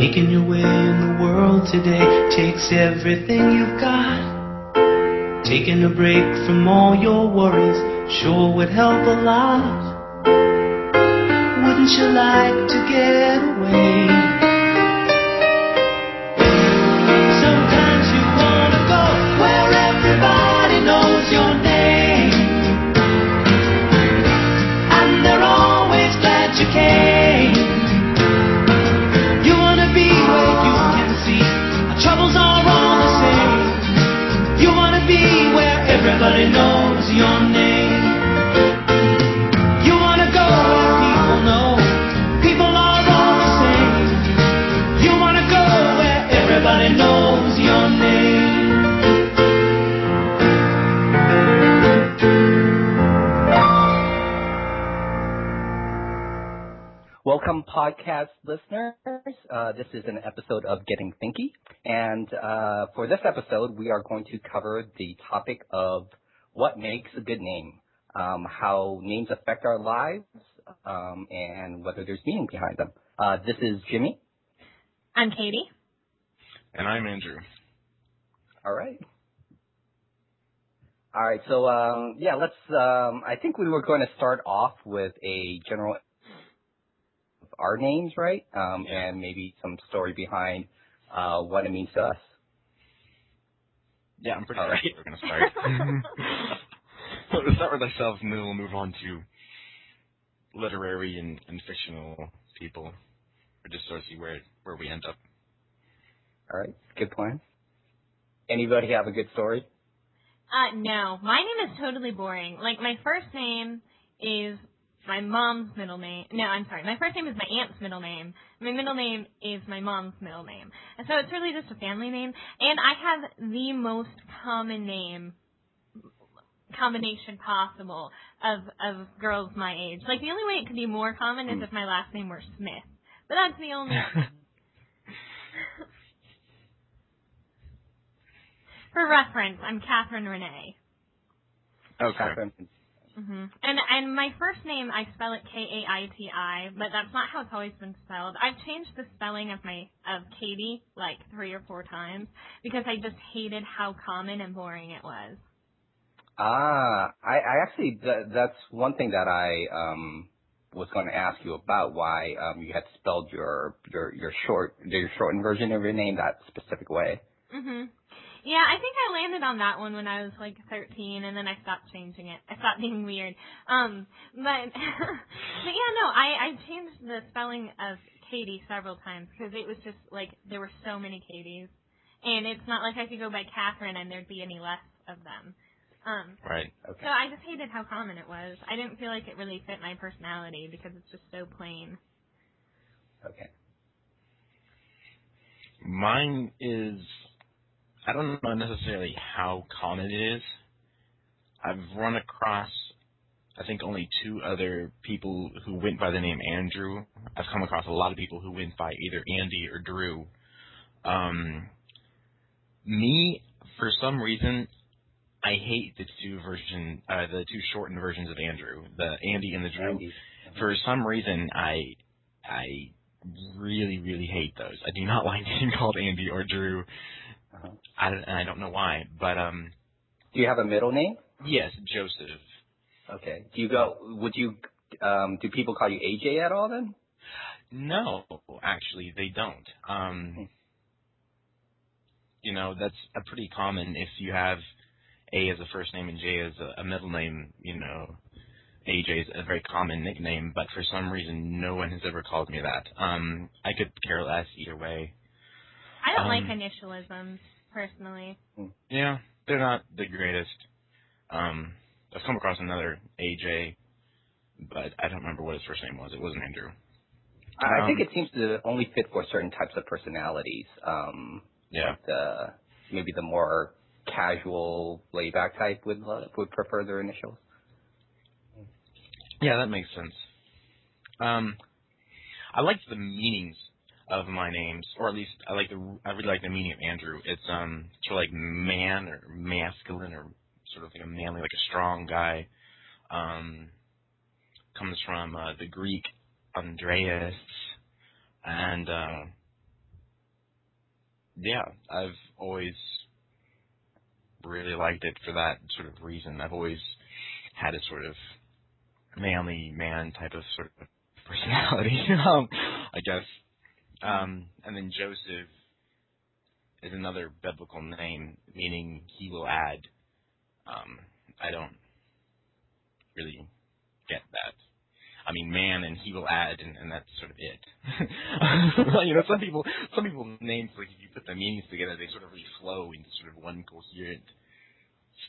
Making your way in the world today takes everything you've got. Taking a break from all your worries sure would help a lot. Wouldn't you like to get away? Podcast listeners. Uh, this is an episode of Getting Thinky, and uh, for this episode, we are going to cover the topic of what makes a good name, um, how names affect our lives, um, and whether there's meaning behind them. Uh, this is Jimmy. I'm Katie. And I'm Andrew. All right. All right. So um, yeah, let's. Um, I think we were going to start off with a general of our names, right? Um, Yeah. And maybe some story behind uh, what it means to us. Yeah, I'm pretty All sure right. we're going to start. so we'll start with ourselves and then we'll move on to literary and, and fictional people. Or just sort of see where, where we end up. All right. Good plan. Anybody have a good story? Uh, no, my name is totally boring. Like my first name is my mom's middle name. No, I'm sorry. My first name is my aunt's middle name. My middle name is my mom's middle name. And so it's really just a family name. And I have the most common name combination possible of of girls my age. Like the only way it could be more common is if my last name were Smith. But that's the only For reference, I'm Catherine Renee. okay. Catherine? Hmm And and my first name I spell it K A I T I, but that's not how it's always been spelled. I've changed the spelling of my of Katie like three or four times because I just hated how common and boring it was. Ah, I, I actually th- that's one thing that I um was going to ask you about why um you had spelled your your your short your shortened version of your name that specific way. Mhm. Yeah, I think I landed on that one when I was like 13, and then I stopped changing it. I stopped being weird. Um, but but yeah, no, I I changed the spelling of Katie several times because it was just like there were so many Katies, and it's not like I could go by Catherine and there'd be any less of them. Um, Right. Okay. so I just hated how common it was. I didn't feel like it really fit my personality because it's just so plain. Okay. Mine is, I don't know necessarily how common it is. I've run across, I think, only two other people who went by the name Andrew. I've come across a lot of people who went by either Andy or Drew. Um, me, for some reason, I hate the two version, uh, the two shortened versions of Andrew, the Andy and the Drew. Andy. For some reason, I, I really, really hate those. I do not like being called Andy or Drew. I, don't- and I don't know why, but um, Do you have a middle name? yes, Joseph. Okay. Do you go? Would you? Um, do people call you AJ at all then? No, actually, they don't. Hmm. Um, you know, that's a pretty common if you have A as a first name and J as a, a middle name. You know, AJ is a very common nickname, but for some reason, no one has ever called me that. Um, I could care less either way. I don't like Um, initialisms personally. Yeah, they're not the greatest. Um, I've come across another AJ, but I don't remember what his first name was. It wasn't Andrew. I I think Um, it seems to only fit for certain types of personalities. Um, Yeah. like the maybe the more casual, laid back type would uh, would prefer their initials. Yeah, that makes sense. Um, I like the meanings of my names, or at least I like the I really like the meaning of Andrew. It's um sort of like man or masculine or sort of like a manly, like a strong guy. Um, comes from uh, the Greek Andreas, and uh, yeah, I've always really liked it for that sort of reason. I've always had a sort of manly man type of sort of personality, um, I guess. Um, and then Joseph is another biblical name, meaning he will add. Um, I don't really get that. I mean, man, and he will add, and, and that's sort of it. you know, some people, some people names like if you put the meanings together, they sort of really flow into sort of one coherent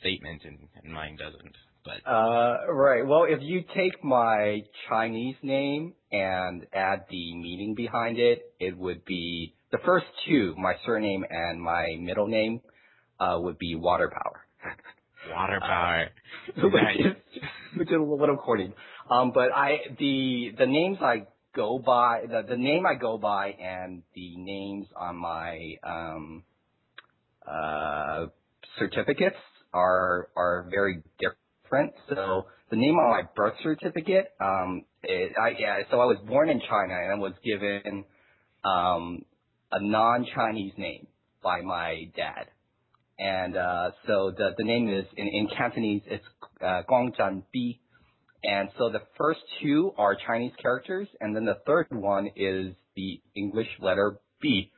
statement, and, and mine doesn't. But Uh, right. Well, if you take my Chinese name and add the meaning behind it, it would be the first two, my surname and my middle name, uh, would be water power. water power. which Nice. is which is a little corny. Um, but I the the names I go by the the name I go by and the names on my um uh certificates are are very different. So the name on my birth certificate, um, it, I yeah. So I was born in China and I was given um a non-Chinese name by my dad. And uh, so the the name is in, in Cantonese it's uh, Guangzhan Bi, and so the first two are Chinese characters, and then the third one is the English letter B,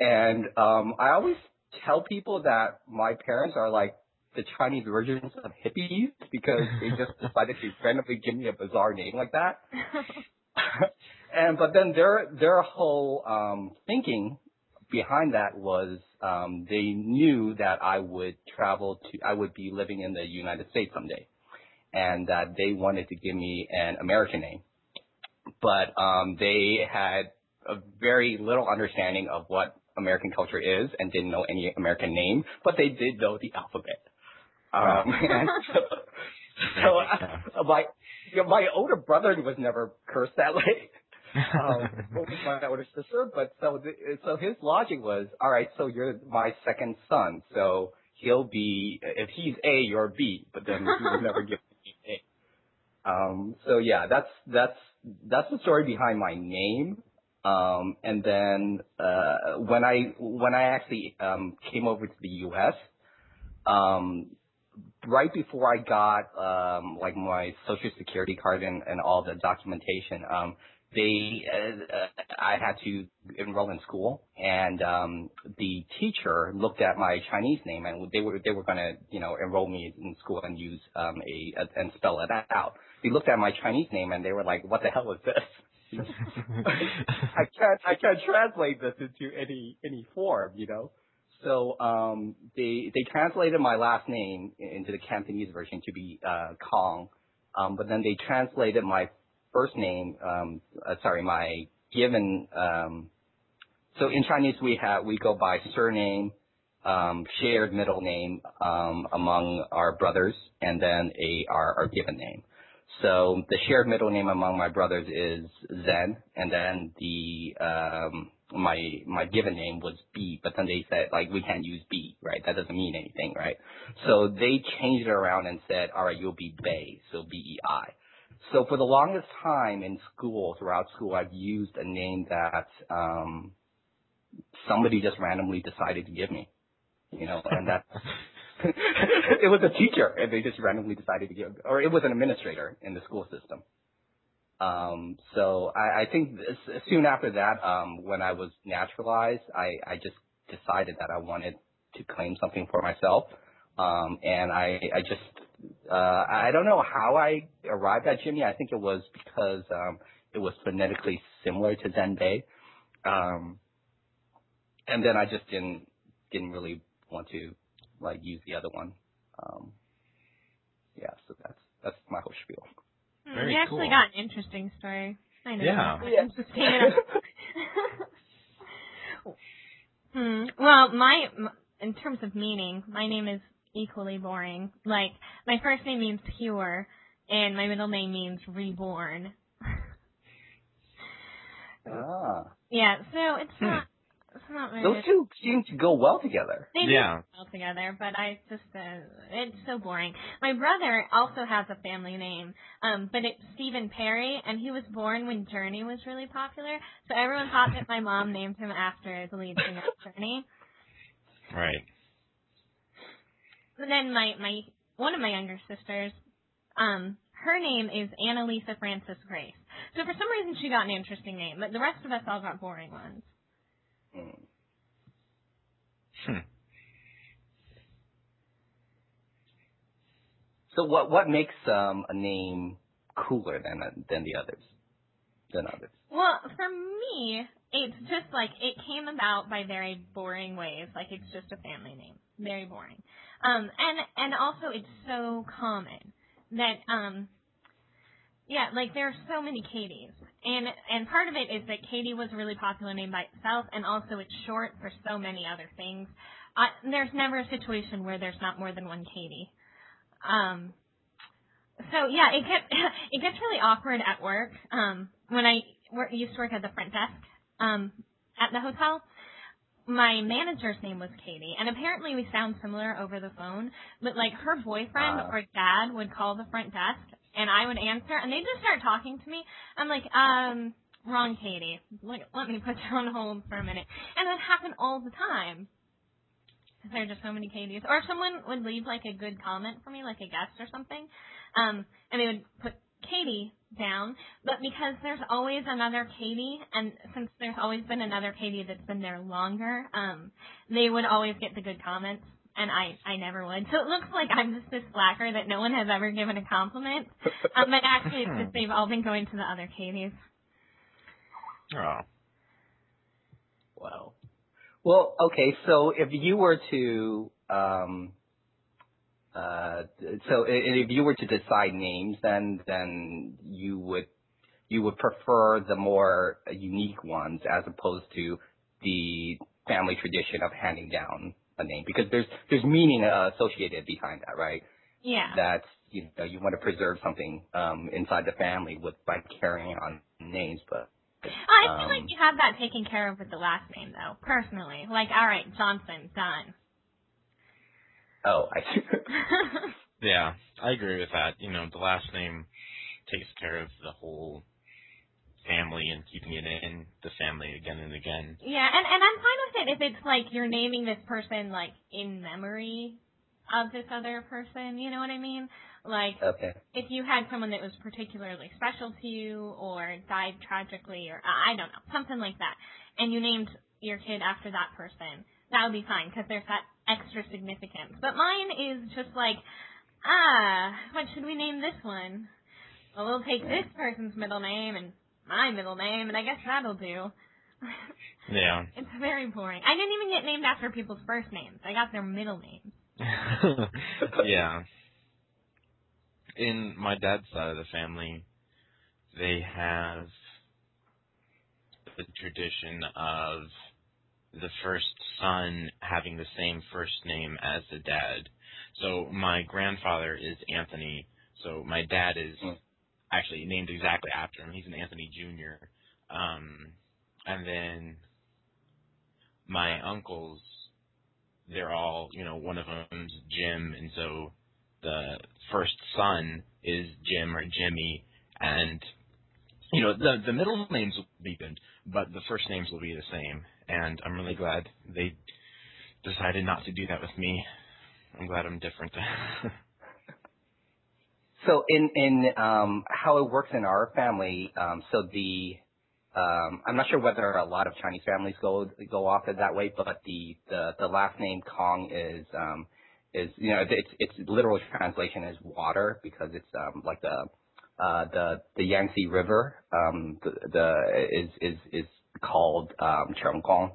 and um, I always tell people that my parents are like the Chinese versions of hippies because they just decided to randomly give me a bizarre name like that. and but then their their whole um thinking behind that was um they knew that I would travel to I would be living in the United States someday and that they wanted to give me an American name. But um they had a very little understanding of what American culture is and didn't know any American name, but they did know the alphabet. Um, and so, so uh, my you know, my older brother was never cursed that way. um, my older sister, but so the, so his logic was, all right, so you're my second son, so he'll be if he's A, you're B, but then he would never give me A. Um, so yeah, that's that's that's the story behind my name. Um, and then uh, when I when I actually um, came over to the U.S. Um, right before I got um like my social security card and, and all the documentation, um they uh, uh, I had to enroll in school and um the teacher looked at my Chinese name and they were they were going to, you know, enroll me in school and use um a, a and spell it out. They looked at my Chinese name and they were like, "What the hell is this?" I can't I can't translate this into any any form, you know. So um, they they translated my last name into the Cantonese version to be uh, Kong, um, but then they translated my first name, um, uh, sorry, my given. So in Chinese we have we go by surname, shared middle name among our brothers, and then a our, our given name. So the shared middle name among my brothers is Zen, and then the my my given name was B, but then they said like we can't use B, right? That doesn't mean anything, right? So they changed it around and said, all right, you'll be Bei, so B E I. So for the longest time in school, throughout school, I've used a name that um, somebody just randomly decided to give me, you know, and that it was a teacher, and they just randomly decided to give, or it was an administrator in the school system. Um, so I, I think this, soon after that, um, when I was naturalized, I, I just decided that I wanted to claim something for myself. Um, and I, I just, uh, I don't know how I arrived at Jimmy. I think it was because, um, it was phonetically similar to Zenbei. Um, and then I just didn't, didn't really want to, like, use the other one. Um, yeah, so that's, that's my whole spiel. Very you actually cool. got an interesting story. I know. Yeah. that. I'm just hanging up. hmm. Well, my m- in terms of meaning, my name is equally boring. Like my first name means pure, and my middle name means reborn. ah. yeah. So it's Hmm. not. It's not very. Those two seem to go well together. They do Yeah. well together, but I just uh, it's so boring. My brother also has a family name, um, but it's Stephen Perry, and he was born when Journey was really popular. So everyone thought that my mom named him after the lead singer of Journey. Right. But then my my one of my younger sisters, um, her name is Annalisa Frances Grace. So for some reason she got an interesting name, but the rest of us all got boring ones. Mm. Hmm. So what what makes um, a name cooler than than the others? Than others. Well, for me, it's just like it came about by very boring ways. Like it's just a family name, very boring. Um, and and also it's so common that um, yeah, like there are so many Katies, and and part of it is that Katie was a really popular name by itself, and also it's short for so many other things. I, there's never a situation where there's not more than one Katie. Um, so yeah, it gets it gets really awkward at work. Um, when I work, used to work at the front desk um, at the hotel, my manager's name was Katie, and apparently we sound similar over the phone. But like her boyfriend Uh. or dad would call the front desk, and I would answer, and they'd just start talking to me. I'm like, um, wrong, Katie. Let, let me put you on hold for a minute, and that happened all the time. 'Cause There are just so many Katies. Or if someone would leave like a good comment for me, like a guest or something, um, and they would put Katie down, but because there's always another Katie, and since there's always been another Katie that's been there longer, um, they would always get the good comments, and I, I never would. So it looks like I'm just this slacker that no one has ever given a compliment, um, but actually it's just they've all been going to the other Katies. Oh. Wow. Well, okay. So if you were to, um, uh, so if you were to decide names, then then you would you would prefer the more unique ones as opposed to the family tradition of handing down a name because there's there's meaning uh, associated behind that, right? Yeah. That's you know you want to preserve something um, inside the family with by carrying on names, but I feel Um, like you have that taken care of with the last name, though. Personally, like, all right, Johnson, done. oh, I see. Yeah, I agree with that. You know, the last name takes care of the whole family and keeping it in the family again and again. yeah, and and I'm fine with it if it's like you're naming this person like in memory of this other person. You know what I mean? Like, okay. if you had someone that was particularly special to you or died tragically or I don't know, something like that, and you named your kid after that person, that would be fine because there's that extra significance. But mine is just like, ah, what should we name this one? Well, we'll take this person's middle name and my middle name, and I guess that'll do. Yeah. it's very boring. I didn't even get named after people's first names. I got their middle names. yeah. In my dad's side of the family, they have the tradition of the first son having the same first name as the dad. So my grandfather is Anthony. So my dad is Mm. Actually named exactly after him. He's an Anthony Jr. Um, and then my uncles, they're all, you know, one of them's Jim, and so the first son is Jim or Jimmy, and you know the the middle names will be good, but the first names will be the same. And I'm really glad they decided not to do that with me. I'm glad I'm different. So in um, how it works in our family, um, so the um, I'm not sure whether a lot of Chinese families go go off it that way, but the the, the last name Kong is um, is you know its its literal translation is water because it's um, like the uh, the the Yangtze River um, the, is is is called um, Chengguang.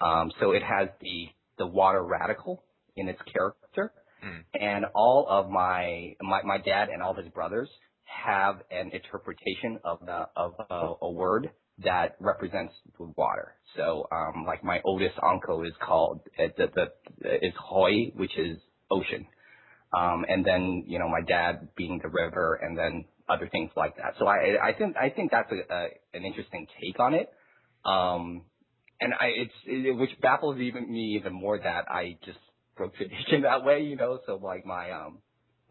Um, so it has the the water radical in its character Mm. and all of my, my my dad and all his brothers have an interpretation of the of a, a word that represents water. So, um, like my oldest uncle is called uh, the, the is Hoi, which is ocean, um, and then you know my dad being the river, and then other things like that. So I I think I think that's a, a an interesting take on it. Um, and I it's it, which baffles even me even more that I just broke tradition that way, you know. So like my um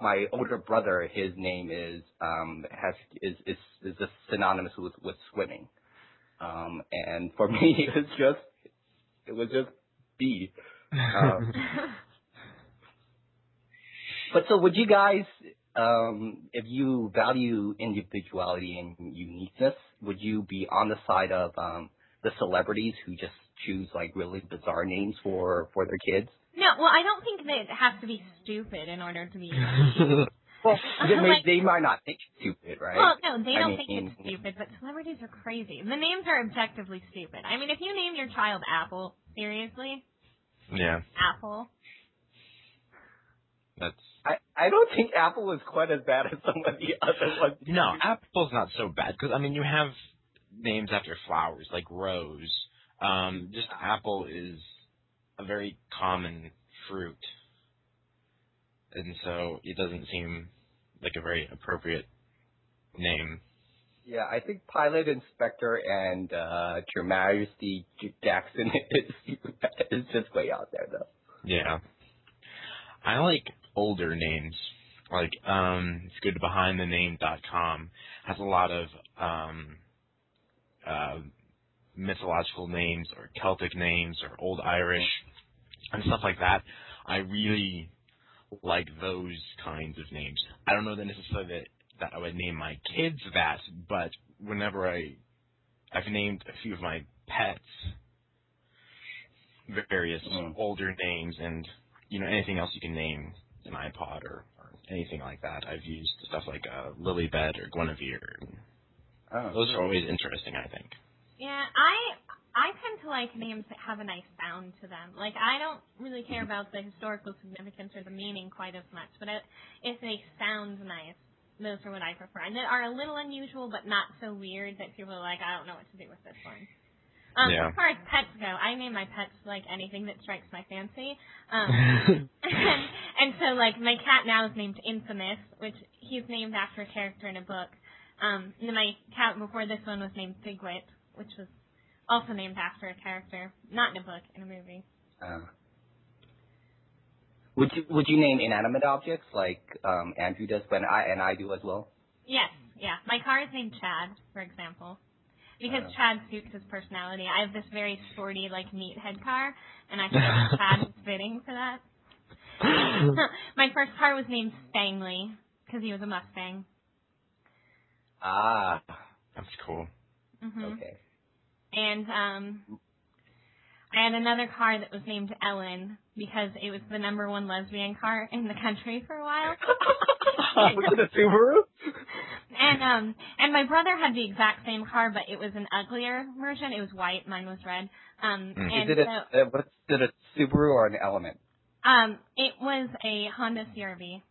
my older brother, his name is um has is is is just synonymous with with swimming. Um and for me it was just it was just B. Um, but so would you guys, um, if you value individuality and uniqueness, would you be on the side of um, the celebrities who just choose like really bizarre names for for their kids? No, well, I don't think that it has to be stupid in order to be. Well, they, Like- they might not think it's stupid, right? Well, no, they I don't mean- think it's stupid, but celebrities are crazy. The names are objectively stupid. I mean, if you name your child Apple, seriously, Yeah, Apple. that's I, I don't think Apple is quite as bad as some of the other ones. no. Apple's not so bad because I mean you have names after flowers like rose. Um, just apple is a very common fruit, and so it doesn't seem like a very appropriate name. Yeah, I think Pilot Inspector and uh, Your Majesty Jackson is is just way out there though. Yeah. I like older names. Like, um, it's good behindthename.com has a lot of, um, uh, mythological names or Celtic names or Old Irish and stuff like that. I really like those kinds of names. I don't know that necessarily that, that I would name my kids that, but whenever I, I've named a few of my pets various Mm. older names and you know anything else you can name an iPod or, or anything like that. I've used stuff like uh, Lilybet or Guinevere. Oh. Those are always interesting, I think. Yeah, I I tend to like names that have a nice sound to them. Like I don't really care about the historical significance or the meaning quite as much, but I, if they sound nice, those are what I prefer, and that are a little unusual but not so weird that people are like, I don't know what to do with this one. Um, Yeah. As far as pets go, I name my pets like anything that strikes my fancy. Um, and, and so like my cat now is named Infamous, which he's named after a character in a book. Um, and then my cat before this one was named Figwit, which was also named after a character, not in a book, in a movie. Uh, would you would you name inanimate objects like um, Andrew does, but I and I do as well? Yes, yeah. My car is named Chad, for example. Because Oh. Chad suits his personality. I have this very sporty, like, meathead car, and I think like Chad is fitting for that. My first car was named Stangley, because he was a Mustang. Ah, That's cool. hmm okay. And um I had another car that was named Ellen because it was the number one lesbian car in the country for a while. was it a Subaru? And um and my brother had the exact same car but it was an uglier version. It was white, mine was red. Um Mm. and Is it so a uh, what's it a Subaru or an Element? um it was a Honda CRV.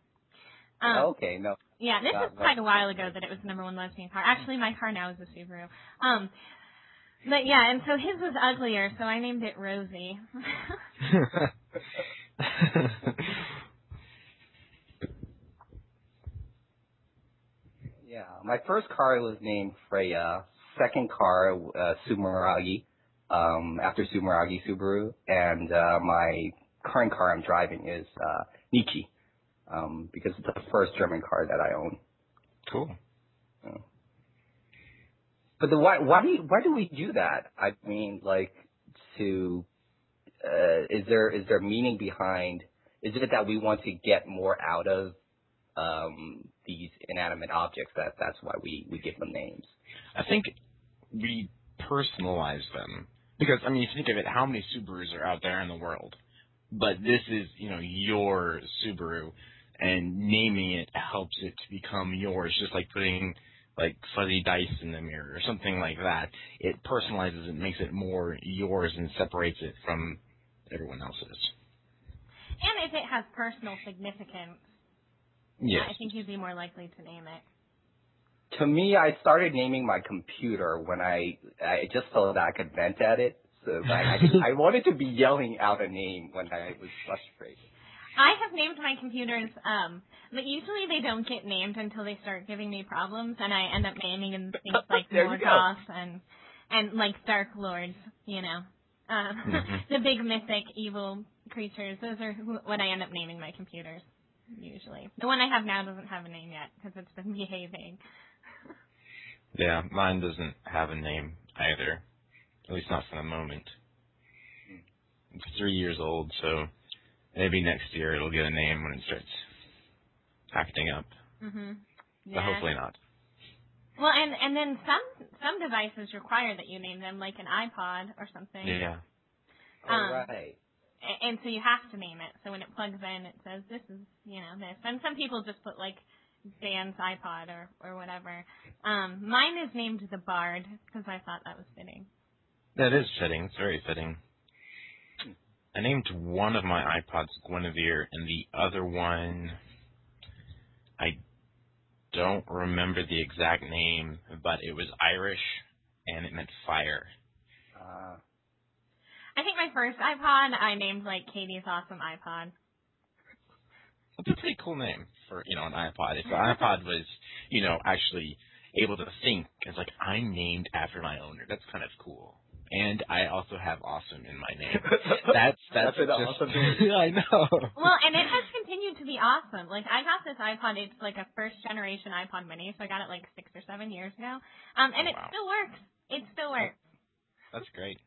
Um okay, no. yeah, this Not- is quite a while ago that it was the number one lesbian car. Actually my car now is a Subaru. Um but yeah, and so his was uglier, so I named it Rosie. Yeah, my first car was named Freya. Second car, uh, Sumeragi, um, after Sumeragi Subaru, and uh, my current car I'm driving is uh, Nietzsche, um, because it's the first German car that I own. cool. But the, why why do you, why do we do that? I mean, like to uh, is there is there meaning behind? Is it that we want to get more out of um, these inanimate objects? That that's why we we give them names. I think we personalize them because I mean, you think of it, how many Subarus are out there in the world? But this is, you know, your Subaru, and naming it helps it to become yours. Just like putting like fuzzy dice in the mirror or something like that. It personalizes it, makes it more yours, and separates it from everyone else's. And if it has personal significance, Yes. I think you'd be more likely to name it. To me, I started naming my computer when I I just so that I could vent at it. So I I, I wanted to be yelling out a name when I was frustrated. I have named my computers, um, but usually they don't get named until they start giving me problems, and I end up naming them things like There you go. Morgoth and and like Dark Lords, you know, uh, Mhm. the big mythic evil creatures. Those are what I end up naming my computers. Usually, the one I have now doesn't have a name yet because it's been behaving. Yeah, mine doesn't have a name either. At least not for the moment. It's three years old, so maybe next year it'll get a name when it starts acting up. Mm-hmm. Yeah. But hopefully not. Well, and and then some some devices require that you name them, like an iPod or something. Yeah. All Um, right. And so you have to name it. So when it plugs in, it says this is you know this. And some people just put like Dan's iPod or or whatever. Um, mine is named the Bard because I thought that was fitting. That is fitting. It's very fitting. I named one of my iPods Guinevere, and the other one, I don't remember the exact name, but it was Irish, and it meant fire. Uh, I think my first iPod I named like Katie's awesome iPod. It's a pretty cool name for you know an iPod. If the iPod was you know actually able to think, it's like I'm named after my owner. That's kind of cool. And I also have awesome in my name. That's that's, That's an just, awesome name. I know. Well, and it has continued to be awesome. Like I got this iPod, it's like a first generation iPod Mini, so I got it like six or seven years ago. Um, and Oh, it wow. still works. It still works. That's great.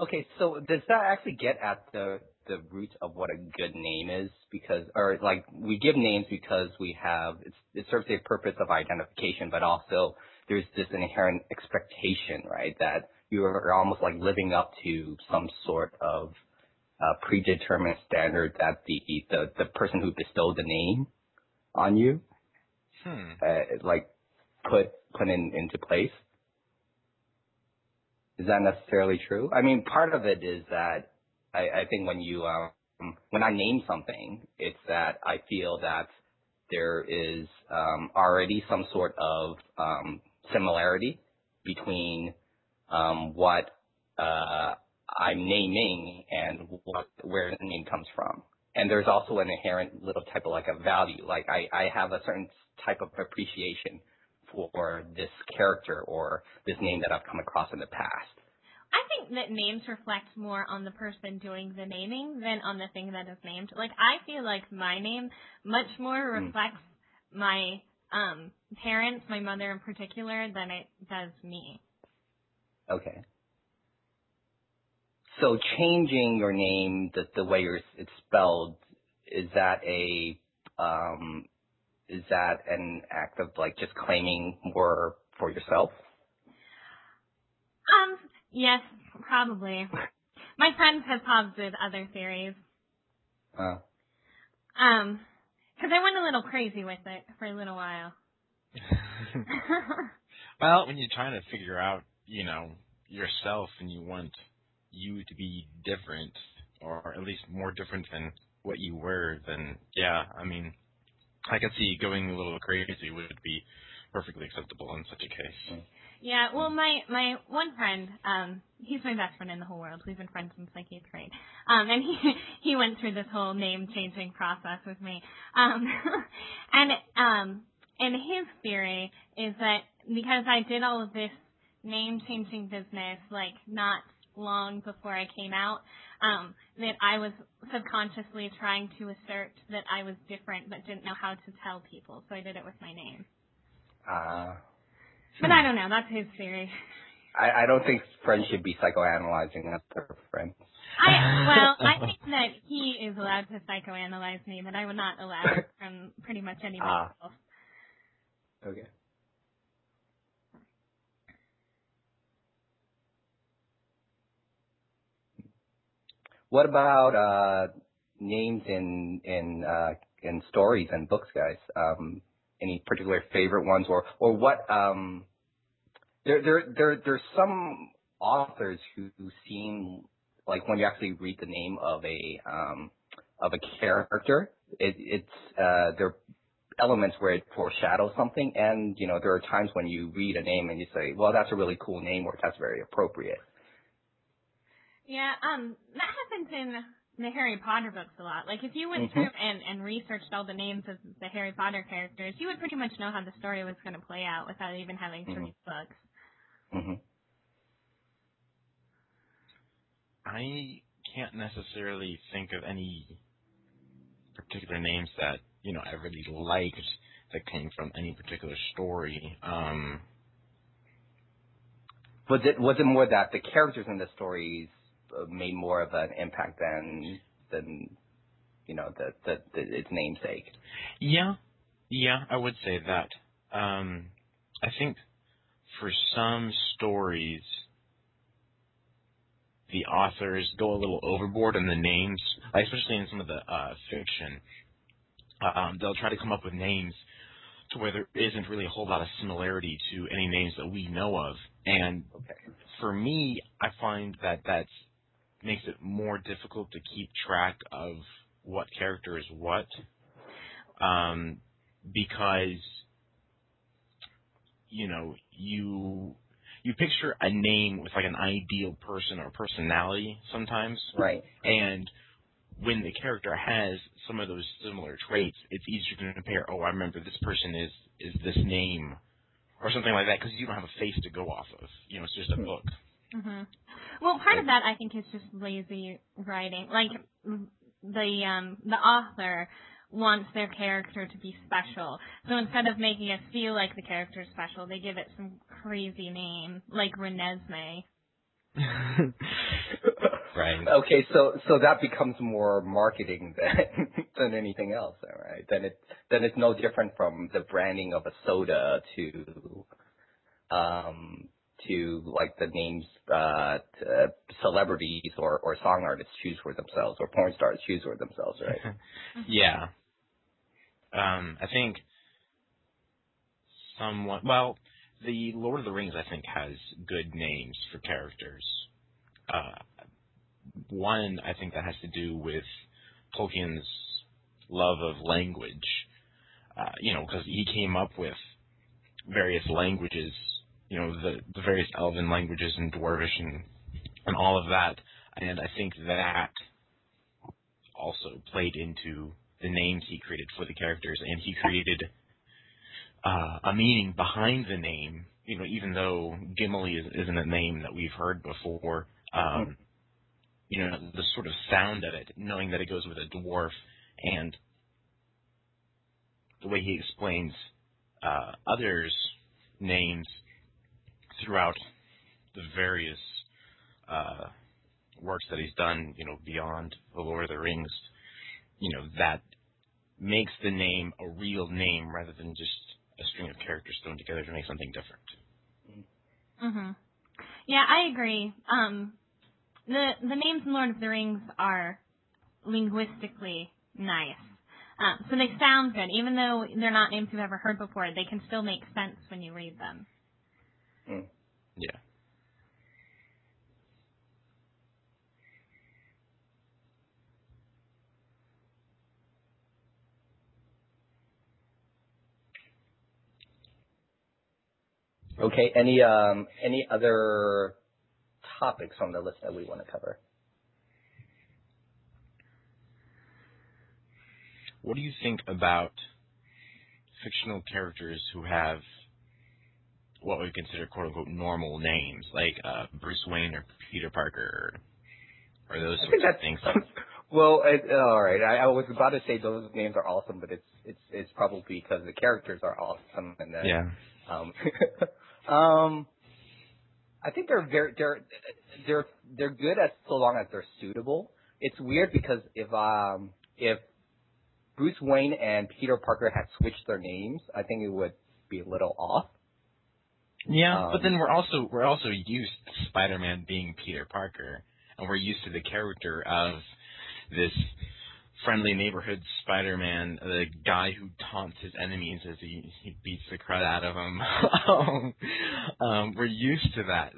Okay, so does that actually get at the the root of what a good name is? Because, or like, we give names because we have it's, it serves a purpose of identification, but also there's this inherent expectation, right, that you are almost like living up to some sort of uh, predetermined standard that the the the person who bestowed the name on you, Hmm. uh, like, put put in into place. Is that necessarily true? I mean, part of it is that I, I think when you um, when I name something, it's that I feel that there is um, already some sort of um, similarity between what uh, I'm naming and what where the name comes from. And there's also an inherent little type of like a value. Like I, I have a certain type of appreciation for this character or this name that I've come across in the past. I think that names reflect more on the person doing the naming than on the thing that is named. Like I feel like my name much more Hmm. reflects my um parents, my mother in particular, than it does me. Okay. So changing your name, the the way you're, it's spelled, is that a um, is that an act of like just claiming more for yourself? Um, yes, probably. My friends have posited other theories. Uh, Um, because I went a little crazy with it for a little while. well, when you're trying to figure out, you know, yourself and you want you to be different or at least more different than what you were, then yeah, I mean, I could see going a little crazy would be perfectly acceptable in such a case. Yeah, well, my my one friend, um, he's my best friend in the whole world. We've been friends since like eighth grade, um, and he he went through this whole name changing process with me, um, and um, and his theory is that because I did all of this name changing business like not long before I came out, um, that I was subconsciously trying to assert that I was different but didn't know how to tell people, so I did it with my name. uh, But I don't know. That's his theory. I, I don't think friends should be psychoanalyzing their friends. I well, I think that he is allowed to psychoanalyze me, but I would not allow it from pretty much anybody Ah. else. Okay. What about uh, names in uh, stories and books, guys? Um, any particular favorite ones, or or what? Um, there there there there's some authors who, seem like when you actually read the name of a um, of a character, it, it's uh, there elements where it foreshadows something and you know there are times when you read a name and you say well that's a really cool name or that's very appropriate Yeah, um, that happens in the Harry Potter books a lot. Like if you went Mhm. through and and researched all the names of the Harry Potter characters, you would pretty much know how the story was going to play out without even having to Mhm. read books. hmm I can't necessarily think of any particular names that you know I really liked that came from any particular story. Um, was it was it more that the characters in the stories made more of an impact than than you know the, the, the its namesake. Yeah, yeah, I would say that. Um, I think for some stories, the authors go a little overboard in the names, especially in some of the uh, fiction. Um, they'll try to come up with names to where there isn't really a whole lot of similarity to any names that we know of. And Okay. for me, I find that that makes it more difficult to keep track of what character is what, um, because you know you you picture a name with like an ideal person or personality sometimes, Right. and when the character has some of those similar traits, it's easier to compare. Oh, I remember this person is is this name, or something like that, because you don't have a face to go off of. You know, it's just a Hmm. book. Hmm Well, part of that I think is just lazy writing. Like the um the author wants their character to be special. So instead of making us feel like the character is special, they give it some crazy name like Renesmee. Right. Okay, so so that becomes more marketing than than anything else, all right? Then it then it's no different from the branding of a soda to um to like the names uh celebrities or or song artists choose for themselves or porn stars choose for themselves, right? yeah. Um, I think somewhat. Well, the Lord of the Rings, I think, has good names for characters. Uh, one, I think that has to do with Tolkien's love of language. Uh, you know, because he came up with various languages. You know, the the various Elven languages and Dwarvish and and all of that. And I think that also played into the names he created for the characters, and he created uh, a meaning behind the name. You know, even though Gimli is, isn't a name that we've heard before, um, you know, the sort of sound of it, knowing that it goes with a dwarf, and the way he explains uh, others' names throughout the various uh, works that he's done, you know, beyond the Lord of the Rings, you know, that makes the name a real name rather than just a string of characters thrown together to make something different. Mhm. Yeah, I agree. Um the the names in Lord of the Rings are linguistically nice. Um, so they sound good, even though they're not names you've ever heard before. They can still make sense when you read them. Mm. Yeah. Okay, any um any other topics on the list that we want to cover? What do you think about fictional characters who have what we consider quote unquote normal names, like uh, Bruce Wayne or Peter Parker or, or those I sorts think of things? well. It, all right, I, I was about to say those names are awesome, but it's it's it's probably because the characters are awesome and then Yeah. um um I think they're very they're they're they're good as so long as they're suitable. It's weird because if um if Bruce Wayne and Peter Parker had switched their names, I think it would be a little off. Yeah, but Um, then we're also we're also used to Spider-Man being Peter Parker, and we're used to the character of this friendly neighborhood Spider-Man, the guy who taunts his enemies as he, he beats the crud out of them. um, um, we're used to that,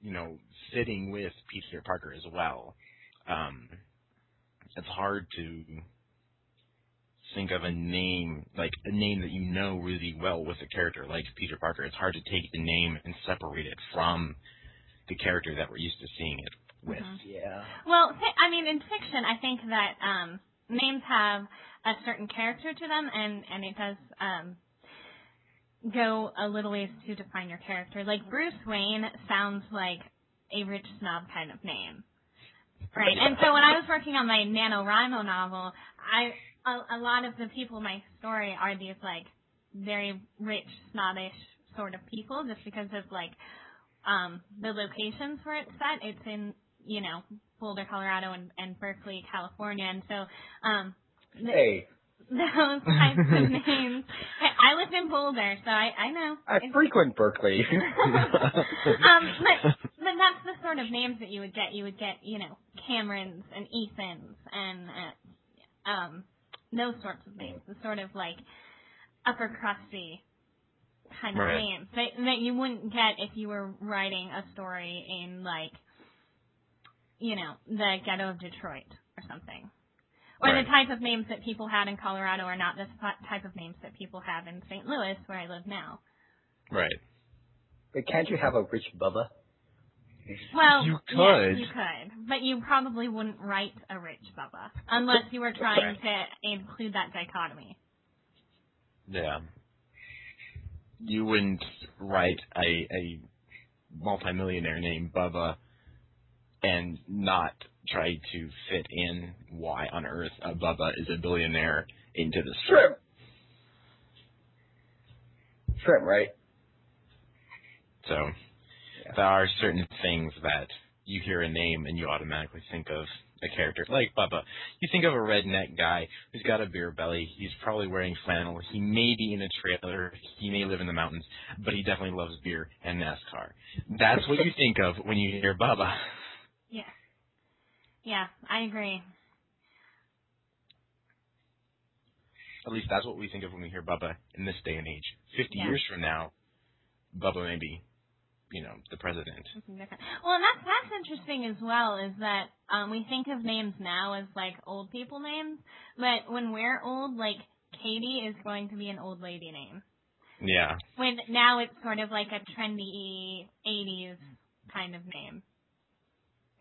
you know, sitting with Peter Parker as well. Um, it's hard to think of a name like a name that you know really well with a character like Peter Parker. It's hard to take the name and separate it from the character that we're used to seeing it with. Mhm. Yeah. Well, fi- I mean, in fiction, I think that um, names have a certain character to them, and and it does um, go a little ways to define your character. Like Bruce Wayne sounds like a rich snob kind of name, right? And so when I was working on my NaNoWriMo novel, I a, a lot of the people in my story are these like very rich, snobbish sort of people, just because of like um the locations where it's set. It's in you know, Boulder, Colorado, and, and Berkeley, California, and so um, th- Hey, those types of names. I, I live in Boulder, so I, I know. I It's- frequent Berkeley. um, but but that's the sort of names that you would get. You would get, you know, Camerons and Ethans and uh, um, those sorts of names. The sort of like upper crusty kind of Right. names that that you wouldn't get if you were writing a story in like, you know, the ghetto of Detroit or something. Or Right. the type of names that people had in Colorado are not the type of names that people have in St. Louis, where I live now. right. but can't you have a rich Bubba? Well, You yes, could. you could, but you probably wouldn't write a rich Bubba unless you were trying to include that dichotomy. Yeah. You wouldn't write a a multimillionaire named Bubba and not try to fit in why on earth a Bubba is a billionaire into the story. Shrimp. Shrimp, right? So Yeah. There are certain things that you hear a name and you automatically think of a character like Bubba. You think of a redneck guy who's got a beer belly. He's probably wearing flannel. He may be in a trailer. He may live in the mountains, but he definitely loves beer and NASCAR. That's what you think of when you hear Bubba. Yeah. Yeah, I agree. At least that's what we think of when we hear Bubba in this day and age. Fifty Yeah. years from now, Bubba may be, you know, the president. Well, and that's that's interesting as well. Is that um, we think of names now as like old people names, but when we're old, like Katie is going to be an old lady name. Yeah. When now it's sort of like a trendy '80s kind of name.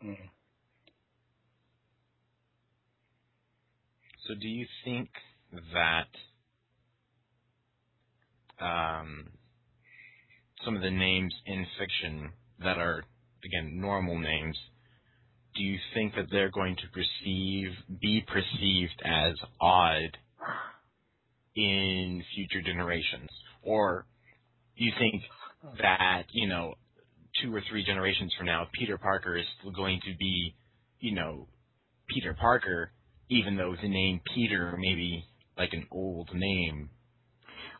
Mm. So do you think that um, some of the names in fiction that are again normal names, do you think that they're going to perceive be perceived as odd in future generations? Or do you think that, you know, two or three generations from now, Peter Parker is still going to be, you know, Peter Parker, even though the name Peter may be like an old name.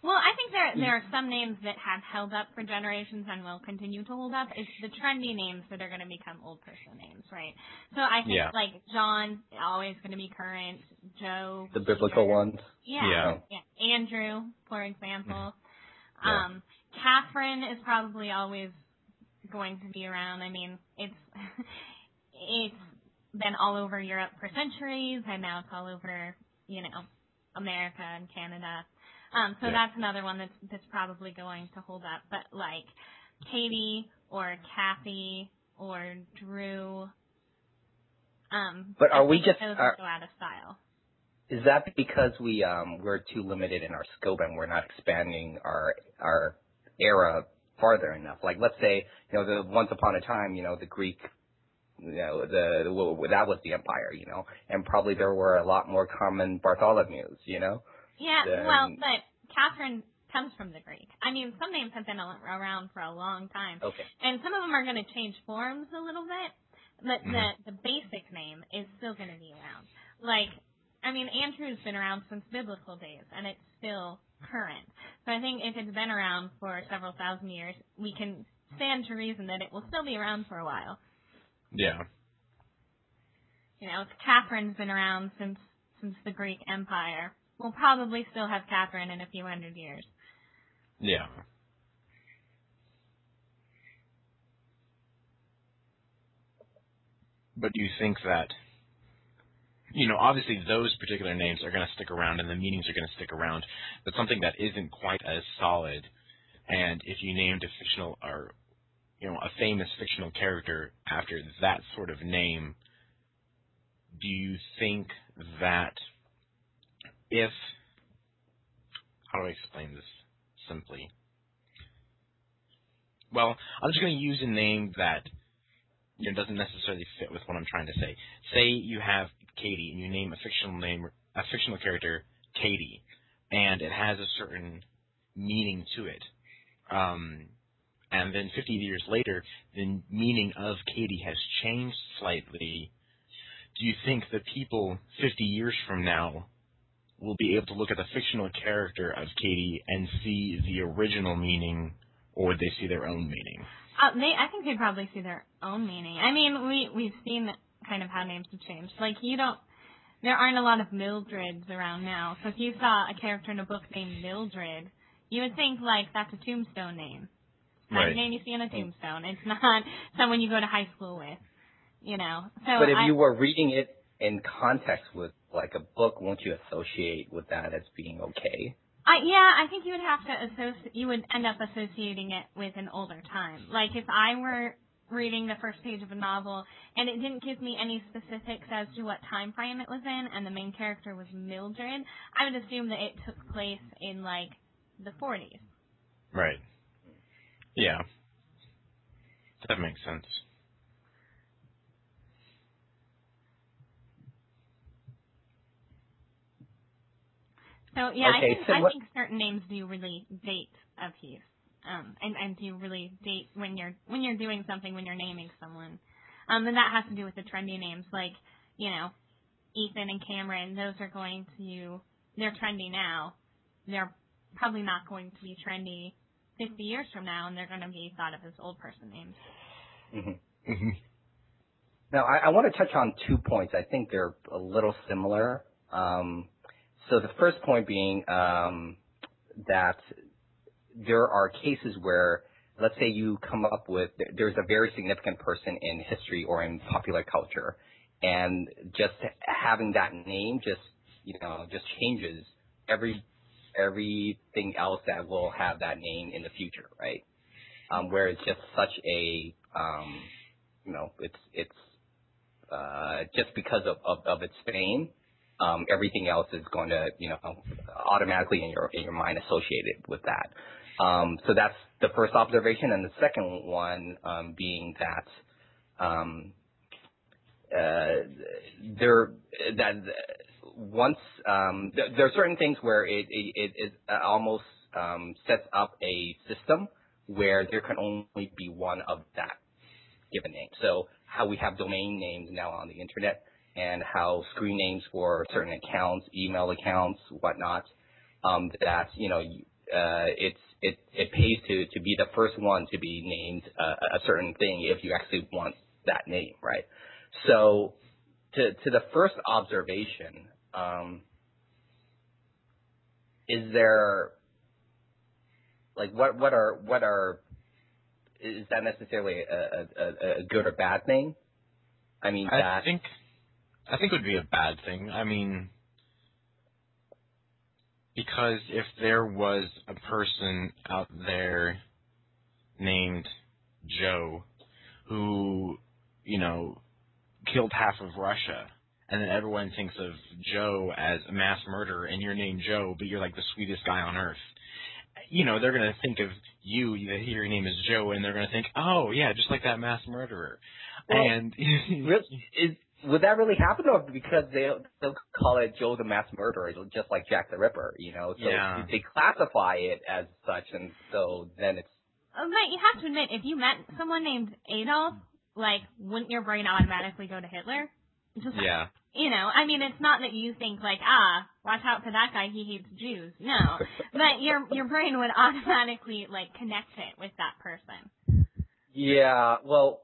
Well, I think there there are some names that have held up for generations and will continue to hold up. It's the trendy names that are going to become old person names, right? So I think Yeah. like John always going to be current. Joe, The biblical Peter. ones. Yeah. Yeah. yeah. Andrew, for example. Yeah. Um, Catherine is probably always going to be around. I mean, it's it's been all over Europe for centuries, and now it's all over, you know, America and Canada. Um, so Yeah. that's another one that's that's probably going to hold up. But like Katie or Kathy or Drew. Um, But are we just- those are- will go out of style? Is that because we um we're too limited in our scope and we're not expanding our our era farther enough? Like let's say you know the once upon a time you know the Greek you know the, the well, that was the empire you know and probably there were a lot more common Bartholomews you know Yeah, then- well, but Catherine comes from the Greek. I mean, some names have been around for a long time, okay and some of them are going to change forms a little bit, but the mm-hmm. the basic name is still going to be around. Like, I mean, Andrew's been around since biblical days, and it's still current. So I think if it's been around for several thousand years, we can stand to reason that it will still be around for a while. Yeah. You know, Catherine's been around since since the Greek Empire, we'll probably still have Catherine in a few hundred years. Yeah. But do you think that, you know, obviously those particular names are going to stick around and the meanings are going to stick around, but something that isn't quite as solid, and if you named a fictional or, you know, a famous fictional character after that sort of name, do you think that if, how do I explain this simply? Well, I'm just going to use a name that you know, doesn't necessarily fit with what I'm trying to say. Say you have Katie and you name a fictional name, a fictional character Katie, and it has a certain meaning to it. Um, and then 50 years later, the meaning of Katie has changed slightly. Do you think that people 50 years from now will be able to look at the fictional character of Katie and see the original meaning, or would they see their own meaning? Uh, they, I think they'd probably see their own meaning. I mean, we we've seen kind of how names have changed. Like you don't, there aren't a lot of Mildreds around now. So if you saw a character in a book named Mildred, you would think like that's a tombstone name. That's Right. a name you see on a tombstone. It's not someone you go to high school with. You know. So But if I, you were reading it in context with like a book, won't you associate with that as being okay? I, yeah, I think you would have to associate. You would end up associating it with an older time. Like if I were reading the first page of a novel and it didn't give me any specifics as to what time frame it was in, and the main character was Mildred, I would assume that it took place in like the 40s. Right. Yeah. That makes sense. So yeah, I think so I what- think certain names do really date a piece, um, and and do really date when you're when you're doing something when you're naming someone, um, and that has to do with the trendy names like you know, Ethan and Cameron. Those are going to they're trendy now. They're probably not going to be trendy 50 years from now, and they're going to be thought of as old person names. hmm hmm Now, I, I want to touch on two points. I think they're a little similar. Um, so the first point being um, that there are cases where, let's say you come up with, there's a very significant person in history or in popular culture, and just having that name just, you know, just changes every everything else that will have that name in the future, right? Um, where it's just such a, um, you know, it's it's uh, just because of, of, of its fame, everything else is going to, you know, automatically in your in your mind associated with that. Um, so that's the first observation, and the second one um, being that um, uh, there that once um, th- there are certain things where it it, it, almost um, sets up a system where there can only be one of that given name. So how we have domain names now on the internet and how screen names for certain accounts, email accounts, whatnot, um, that, you know uh, it's it, it pays to, to be the first one to be named uh, a certain thing if you actually want that name, right? So to, to the first observation, um, is there, like, what, what are, what are is that necessarily a, a, a good or bad thing? I mean, I that think I think it would be a bad thing. I mean, because if there was a person out there named Joe who, you know, killed half of Russia, and then everyone thinks of Joe as a mass murderer, and you're named Joe, but you're like the sweetest guy on earth. You know, they're gonna think of you. They hear your name is Joe, and they're gonna think, "Oh, yeah, just like that mass murderer." Well, and really, is would that really happen, or because they they'll call it Joe the Mass Murderer, just like Jack the Ripper, you know? So Yeah. they classify it as such, and so then it's Oh, But you have to admit, if you met someone named Adolf, like, wouldn't your brain automatically go to Hitler? Just, yeah, You know, I mean, it's not that you think like, ah, watch out for that guy, he hates Jews. No, but your your brain would automatically like connect it with that person. yeah. Well,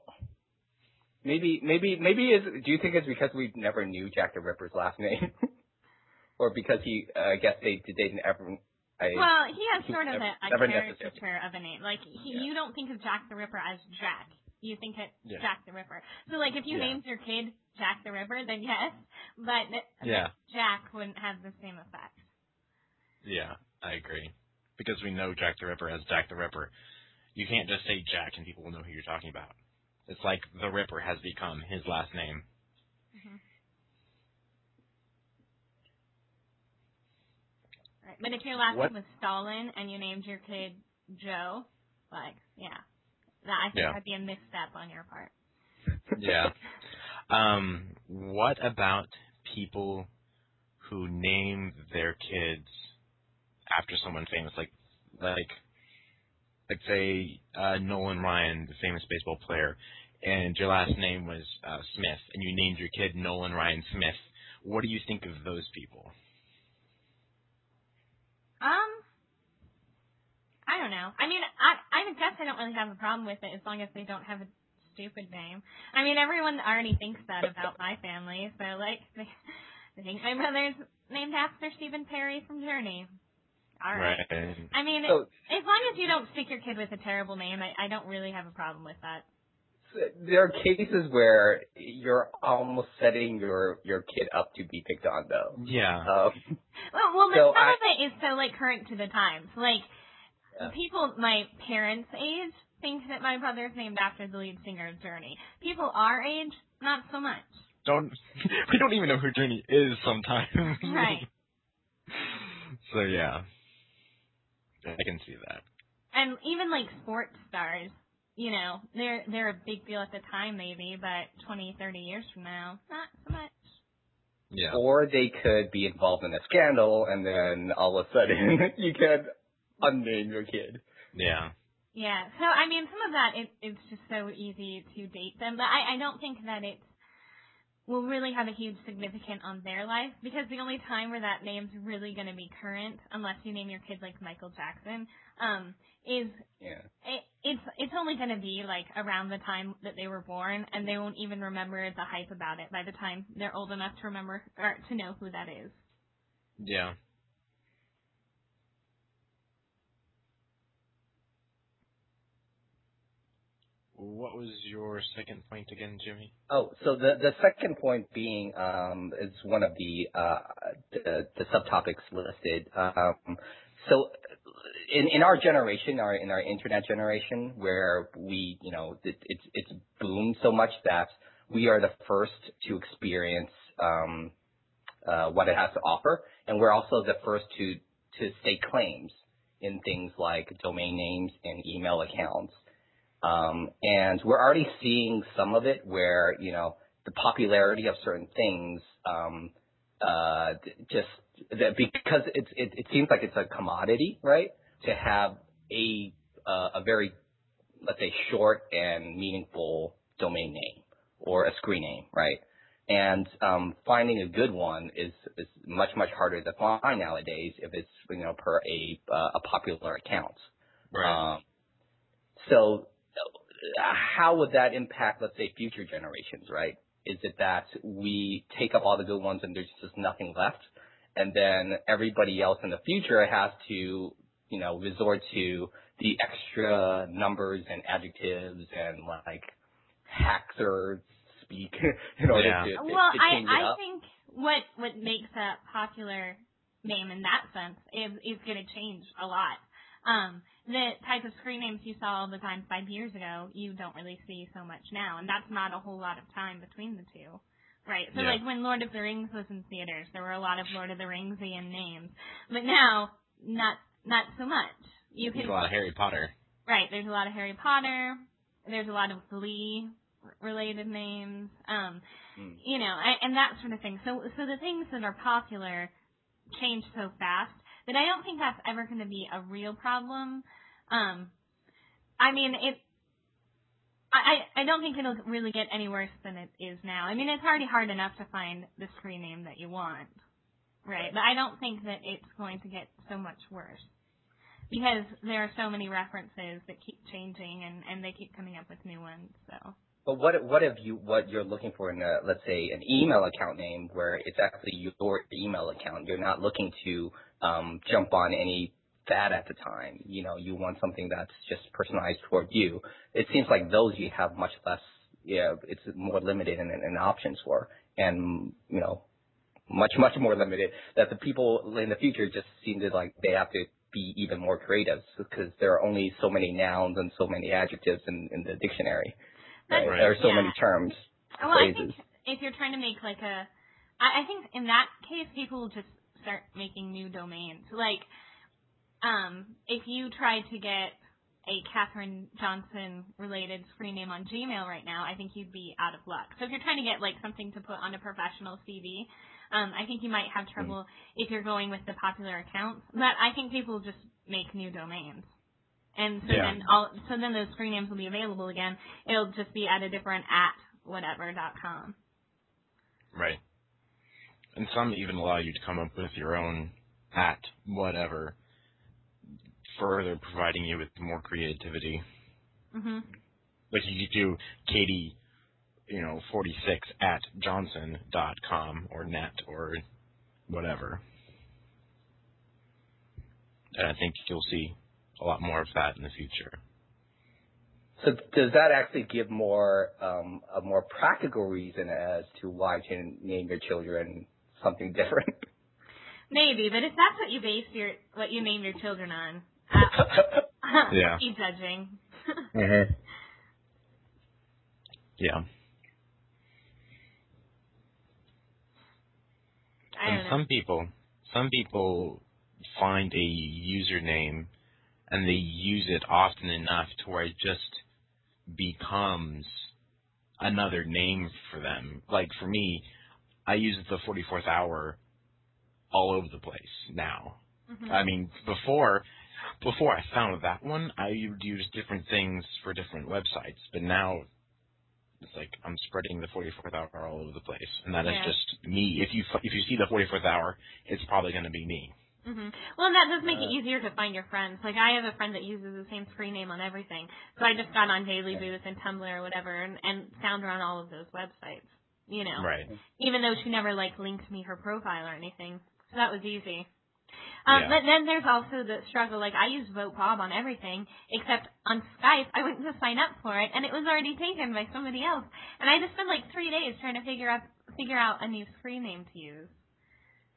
maybe maybe maybe is do you think it's because we never knew Jack the Ripper's last name, or because he? Uh, I guess they they didn't ever. I, Well, he has sort of never- a, a caricature of a name. Like, he, Yeah. you don't think of Jack the Ripper as Jack. You think it Yeah. Jack the Ripper. So, like, if you Yeah. named your kid Jack the Ripper, then yes, but Yeah. Jack wouldn't have the same effect. yeah, I agree. Because we know Jack the Ripper as Jack the Ripper. You can't just say Jack and people will know who you're talking about. It's like the Ripper has become his last name. Right. But if your last What- name was Stalin and you named your kid Joe, like, yeah, that I think Yeah. that'd be a misstep on your part. Yeah. um, what about people who name their kids after someone famous? Like, like Like say uh, Nolan Ryan, the famous baseball player, and your last name was uh, Smith, and you named your kid Nolan Ryan Smith. What do you think of those people? Um, I don't know. I mean, I I guess I don't really have a problem with it as long as they don't have a stupid name. I mean, everyone already thinks that about my family, so like they, they think my brother's named after Stephen Perry from Journey. All right. Right. I mean, So- as long as you don't stick your kid with a terrible name, I, I don't really have a problem with that. There are cases where you're almost setting your your kid up to be picked on, though. Yeah. Um, Well, well, but So some I- of it is so like current to the times. Like Yeah. people my parents' age think that my brother's named after the lead singer of Journey. People our age, not so much. don't we don't even know who Journey is sometimes. Right. so yeah, I can see that. And even like sports stars, you know, they're they're a big deal at the time maybe, but twenty, thirty years from now, not so much. Yeah. or they could be involved in a scandal, and then all of a sudden you can unname your kid. Yeah. Yeah. So I mean, some of that it, it's just so easy to date them, but I, I don't think that it will really have a huge significance on their life because the only time where that name's really going to be current, unless you name your kid like Michael Jackson, um, is Yeah. it, it's it's only going to be like around the time that they were born, and they won't even remember the hype about it by the time they're old enough to remember or to know who that is. Yeah. What was your second point again, Jimmy? Oh, so the the second point being um, is one of the uh, the, the subtopics listed. Um, so in in our generation, our in our internet generation, where we you know it, it's it's boomed so much that we are the first to experience um, uh, what it has to offer, and we're also the first to to stake claims in things like domain names and email accounts. Um, and we're already seeing some of it where, you know, the popularity of certain things, um, uh, just because it's, it, it seems like it's a commodity, right? To have a, uh, a very, let's say, short and meaningful domain name or a screen name, right? And um, finding a good one is is much much harder to find nowadays if it's you know per a uh, a popular account. Um, so, how would that impact, let's say, future generations, right? Is it that we take up all the good ones and there's just nothing left, and then everybody else in the future has to, you know, resort to the extra numbers and adjectives and like hacks or speak in order Yeah. to, to, well, to I change it I think what what makes a popular name in that sense is is going to change a lot. Um, the type of screen names you saw all the time five years ago, you don't really see so much now, and that's not a whole lot of time between the two, right? So Yeah. like when Lord of the Rings was in theaters, there were a lot of Lord of the Ringsian names, but now not not so much. You There's can a lot of Harry Potter. Right. There's a lot of Harry Potter. There's a lot of Glee related names. Um, Mm. you know, and, and that sort of thing. So, so the things that are popular change so fast that I don't think that's ever going to be a real problem. Um, I mean, it. I, I I don't think it'll really get any worse than it is now. I mean, it's already hard enough to find the screen name that you want, right? But I don't think that it's going to get so much worse because there are so many references that keep changing and and they keep coming up with new ones. So. But what what if you what you're looking for in a let's say an email account name where it's actually your email account. You're not looking to um, jump on any fad at the time. You know, you want something that's just personalized toward you. It seems like those you have much less. Yeah, it's more limited in, in options for, and you know, much much more limited. That the people in the future just seem to like they have to be even more creative because there are only so many nouns and so many adjectives in, in the dictionary. That's- Right. There are so yeah. many terms, Well, I think if you're trying to make like a, I, I think in that case people just start making new domains. Like, um, if you try to get a Catherine Johnson related screen name on Gmail right now, I think you'd be out of luck. So if you're trying to get like something to put on a professional CV, um, I think you might have trouble if you're going with the popular accounts. But I think people just make new domains. and so Yeah. then all so then those screen names will be available again. It'll just be at a different at whatever dot com. Right. And some even allow you to come up with your own at whatever, further providing you with more creativity. Mhm. Like you could do Katie, you know, 46 at johnson dot com or net or whatever. And I think you'll see a lot more of that in the future. So does that actually give more um, a more practical reason as to why to name your children something different? Maybe, but if that's what you base your what you name your children on, uh, Yeah. keep judging. Mm-hmm. Yeah. I and some people, some people find a username and they use it often enough to where it just becomes another name for them. Like for me, I use the 44th hour all over the place now. Mhm. I mean, before before I found that one, I would use different things for different websites, but now it's like I'm spreading the 44th hour all over the place, and that is Yeah. just me. If you if you see the 44th hour, it's probably going to be me. hmm Well, and that does make it Uh, easier to find your friends. Like I have a friend that uses the same screen name on everything, so I just got on DailyBooth and Tumblr or whatever, and, and found her on all of those websites. You know, Right. even though she never like linked me her profile or anything, so that was easy. Um, Yeah. But then there's also the struggle. Like I use VoteBob on everything except on Skype. I went to sign up for it, and it was already taken by somebody else. And I just spent like three days trying to figure out figure out a new screen name to use.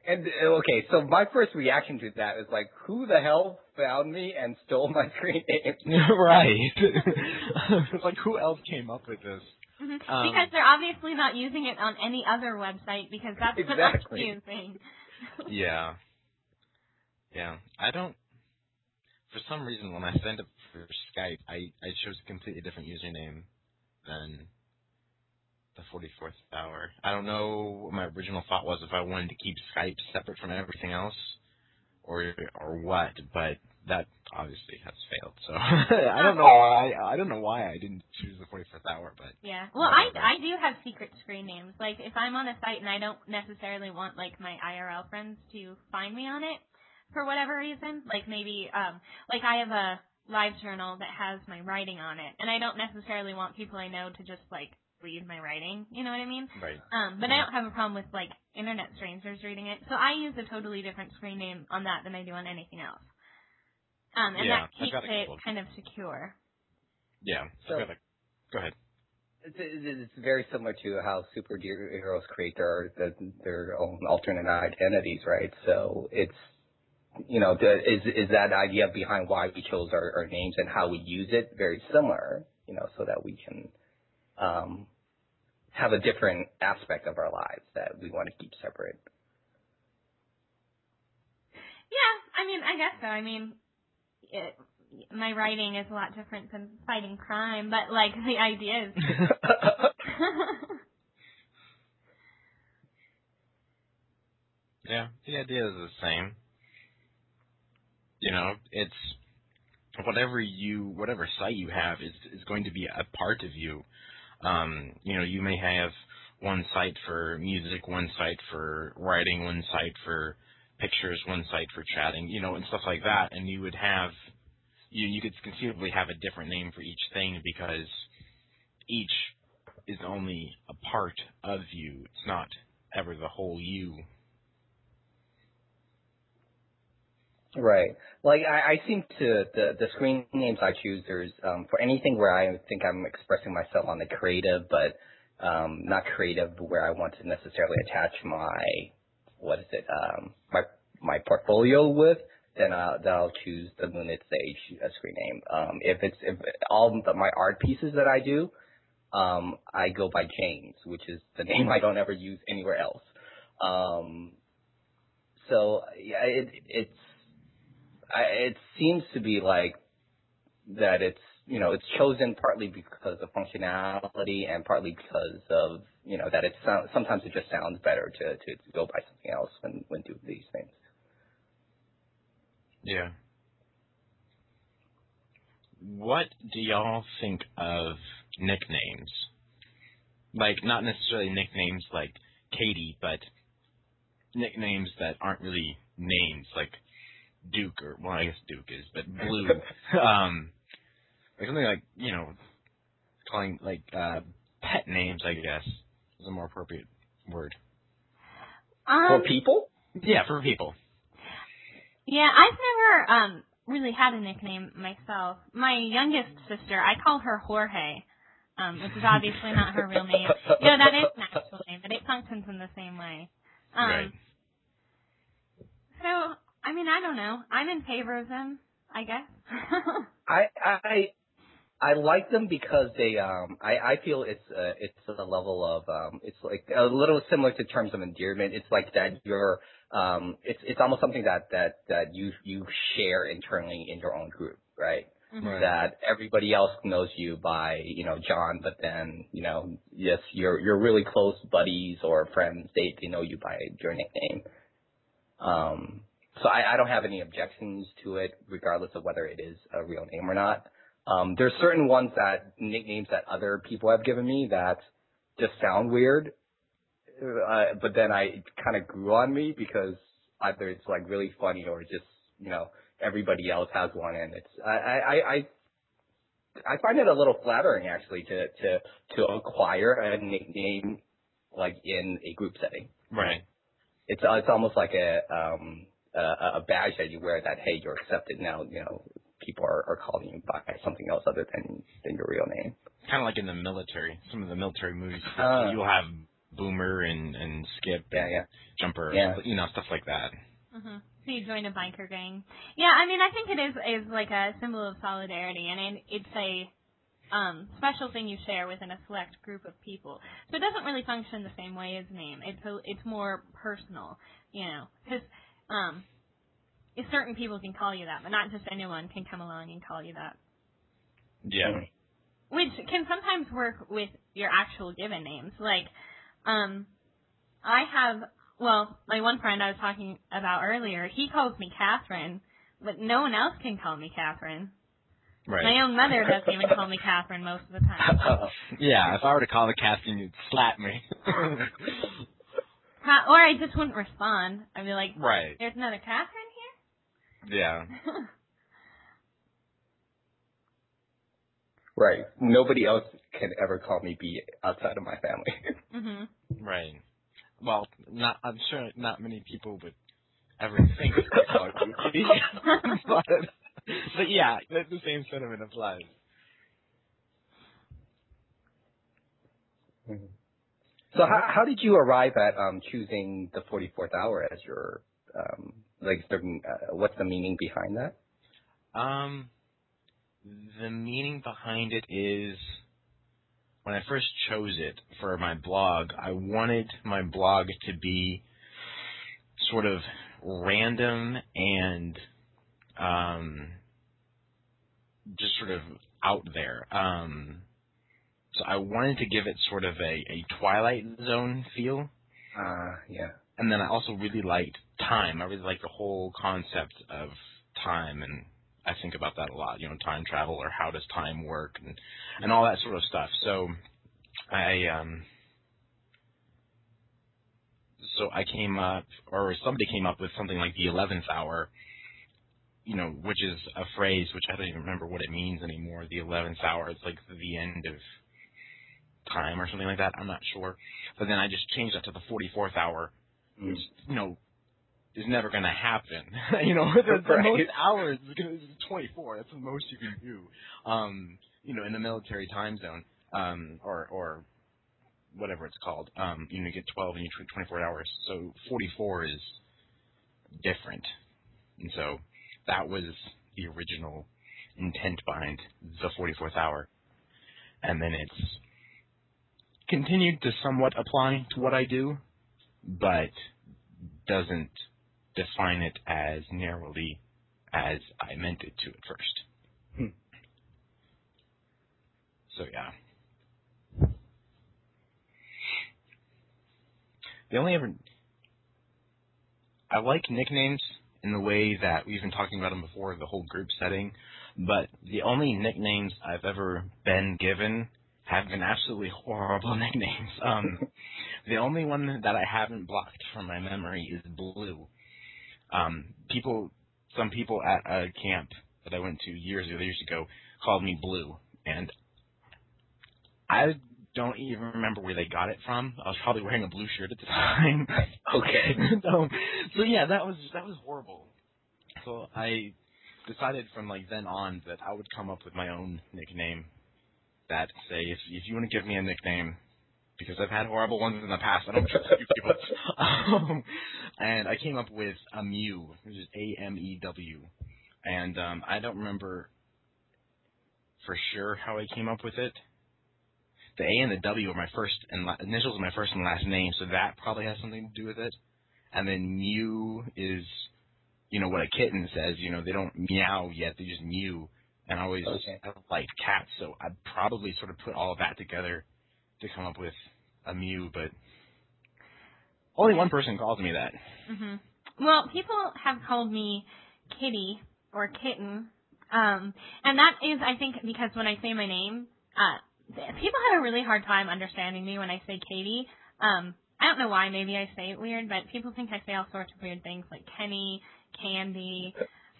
And uh, okay, so my first reaction to that is like, who the hell found me and stole my screen name? right. it's like who else came up with this? Mhm. Um, because they're obviously not using it on any other website because that's what I'm Exactly. using. Yeah. Yeah. I don't. For some reason, when I signed up for Skype, I I chose a completely different username than the 44th hour. I don't know what my original thought was if I wanted to keep Skype separate from everything else, or or what. But that obviously has failed. So I don't know why. I don't know why I didn't choose the 44th hour, but Yeah. Well, I Whatever. I do have secret screen names. Like if I'm on a site and I don't necessarily want like my IRL friends to find me on it for whatever reason, like maybe um like I have a LiveJournal that has my writing on it, and I don't necessarily want people I know to just like read my writing. You know what I mean? right. Um, but I don't have a problem with like internet strangers reading it. So I use a totally different screen name on that than I do on anything else. Um, and Yeah, that keeps it of- kind of secure. Yeah. So- I've got a- go ahead. It's, it's it's very similar to how superheroes create their their own alternate identities, right? So it's you know is is that idea behind why we chose our, our names and how we use it very similar, you know, so that we can um, have a different aspect of our lives that we want to keep separate. Yeah, I mean, I guess so. I mean, it, my writing is a lot different than fighting crime, but like the idea is. Yeah, the idea is the same. You know, it's whatever you whatever site you have is is going to be a part of you. Um, you know, you may have one site for music, one site for writing, one site for pictures, one site for chatting, you know, and stuff like that. And you would have you you could conceivably have a different name for each thing because each is only a part of you. It's not ever the whole you. Right. Like I, I seem to the the screen names I choose. There's um, for anything where I think I'm expressing myself on the creative, but um, not creative where I want to necessarily attach my what is it um, my my portfolio with. Then uh, then I'll choose the Moonlit Sage uh, screen name. Um, if it's if all the, my art pieces that I do, um, I go by James, which is the name I don't ever use anywhere else. Um, so yeah, it it's I, it seems to be like that it's you know it's chosen partly because of functionality and partly because of you know that it sounds sometimes it just sounds better to, to, to go by something else when when doing these things. Yeah. what do y'all think of nicknames? Like, not necessarily nicknames like Katie, but nicknames that aren't really names, like Duke, or, well, I guess Duke is, but Blue. um, like something like, you know, calling, like, uh, pet names, I guess, is a more appropriate word. Um, For people? Yeah, for people. Yeah, I've never um really had a nickname myself. My youngest sister, I call her Jorge, um, which is obviously not her real name. No, that is an actual name, but it functions in the same way. Um, Right. So, I mean, I don't know. I'm in favor of them, I guess. I I I like them because they um I I feel it's uh, it's a level of um it's like a little similar to terms of endearment. It's like that you're um it's it's almost something that that that you you share internally in your own group, right? Mhm. Right. That everybody else knows you by you know John, but then you know yes you're you're really close buddies or friends. They they know you by your nickname. Um, so I, I don't have any objections to it, regardless of whether it is a real name or not. Um, there's certain ones that nicknames that other people have given me that just sound weird, uh, but then I it kind of grew on me because either it's like really funny or just you know everybody else has one, and it's I I I. I find it a little flattering actually to to to acquire a nickname like in a group setting Right. it's it's almost like a um a, a badge that you wear that hey you're accepted now you know people are, are calling you by something else other than than your real name Kind of like in the military. Some of the military movies, Ah. you'll have Boomer and, and Skip yeah and yeah Jumper, Yeah. you know, stuff like that. hmm So you join a biker gang. Yeah, I mean, I think it is is like a symbol of solidarity, and it's a um, special thing you share within a select group of people. So it doesn't really function the same way as name. It's a, it's more personal, you know, because um, if certain people can call you that, but not just anyone can come along and call you that. Yeah. Which can sometimes work with your actual given names. Like, um, I have, well, my one friend I was talking about earlier, he calls me Catherine, but no one else can call me Catherine. Right. My own mother doesn't even call me Catherine most of the time. Yeah, if I were to call the Catherine, you'd slap me. Or I just wouldn't respond. I'd be like, right. there's another Catherine Yeah. right nobody else can ever call me B outside of my family mhm. Right. Well, not. I'm sure not many people would ever think of call you but, but yeah, the, the same sentiment applies. so how how did you arrive at um choosing the 44th hour as your um like certain uh, what's the meaning behind that Um, the meaning behind it is when I first chose it for my blog, I wanted my blog to be sort of random and um, just sort of out there. Um, so I wanted to give it sort of a, a Twilight Zone feel. uh yeah And then I also really liked time. I really liked the whole concept of time, and I think about that a lot. You know, time travel or how does time work, and and all that sort of stuff. So I um so I came up, or somebody came up with something like the eleventh hour. You know, which is a phrase which I don't even remember what it means anymore. The eleventh hour. It's like the end of time or something like that. I'm not sure. But then I just changed that to the forty fourth hour Mm. which you know is never going to happen. you know, the, the Right. most hours is going to 24. That's the most you can do. Um, you know, in the military time zone, um, or or whatever it's called. Um, you know, you get 12 and you tw 24 hours. So 44 is different, and so that was the original intent behind the 44th hour, and then it's continued to somewhat apply to what I do, but doesn't define it as narrowly as I meant it to at first. Hmm. So yeah. The only ever I like nicknames in the way that we've been talking about them before, the whole group setting, But the only nicknames I've ever been given have been absolutely horrible nicknames. Um, the only one that I haven't blocked from my memory is Blue. Um, people, some people at a camp that I went to years ago, years ago, called me Blue, and I don't even remember where they got it from. I was probably wearing a blue shirt at the time. Okay. so, so yeah, that was that was horrible. So I decided from like then on that I would come up with my own nickname. That say if if you want to give me a nickname, because I've had horrible ones in the past, I don't trust you people. Um, and I came up with Amew, which is A M E W, and um, I don't remember for sure how I came up with it the A and the W are my first and la- initials of my first and last name, so that probably has something to do with it. And then Mew is, you know, what a kitten says. You know, they don't meow yet; they just mew. And I always Okay. have liked cats, so I probably sort of put all of that together to come up with Amew. But only one person calls me that. hmm Well, people have called me Kitty or Kitten, um, and that is, I think, because when I say my name, uh, people have a really hard time understanding me when I say Katie. Um, I don't know why. Maybe I say it weird, but people think I say all sorts of weird things like Kenny, Candy.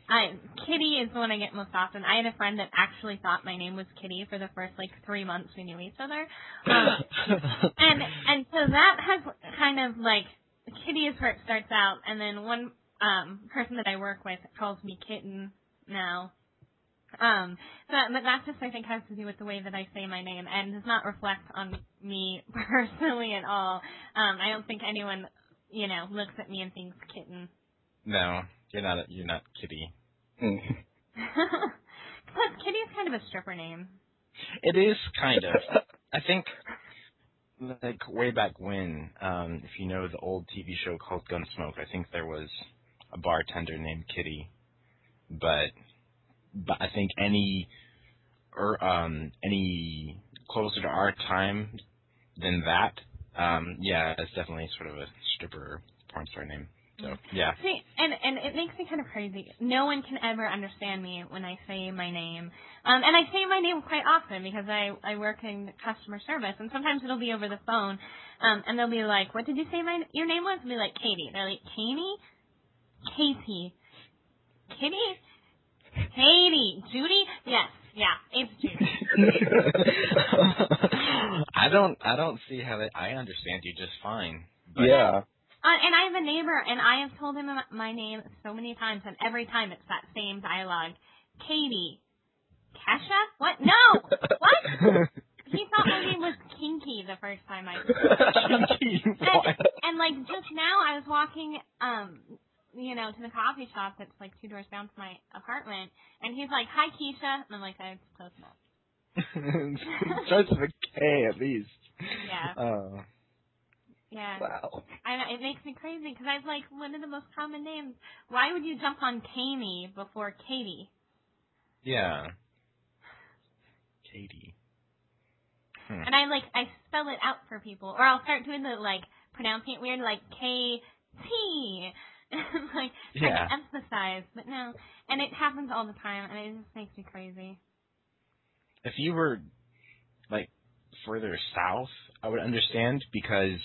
I, Kitty is the one I get most often. I had a friend that actually thought my name was Kitty for the first like three months we knew each other. Um, and and so that has kind of like kitty is where it starts out and then one um person that I work with calls me kitten now. Um so but that just I think has to do with the way that I say my name and does not reflect on me personally at all. Um I don't think anyone, you know, looks at me and thinks kitten. no, you're not. A, you're not Kitty. Mm. Plus kitty is kind of a stripper name. It is kind of. I think like way back when, um, if you know the old TV show called Gunsmoke, I think there was a bartender named Kitty. But but I think any or um any closer to our time than that, um, yeah, it's definitely sort of a stripper porn star name. So yeah. See, and and it makes me kind of crazy. No one can ever understand me when I say my name, um, and I say my name quite often because I I work in customer service, and sometimes it'll be over the phone, um, and they'll be like, "What did you say my your name was?" I'll be like, "Katie." They're like, "Katie, Katie, Kitty, Katie, Judy." Yes, yeah, it's Judy. I don't I don't see how they I understand you just fine. But yeah. Uh, and I have a neighbor, and I have told him my name so many times, and every time it's that same dialogue. Katie. Kesha? What? No! What? He thought my name was Kinky the first time I and, and like just now I was walking um you know, to the coffee shop that's like two doors down from my apartment and he's like, Hi Keisha and I'm like, That's close enough. starts with a K at least. Yeah. Oh. Yeah. Wow. I it makes me crazy because I was like, one of the most common names. Why would you jump on Kami before Katie? Yeah. Katie. Hmm. And I like I spell it out for people, or I'll start doing the like pronouncing it weird, like K T, like trying Yeah. to emphasize. But no, and it happens all the time, and it just makes me crazy. If you were like further south, I would understand because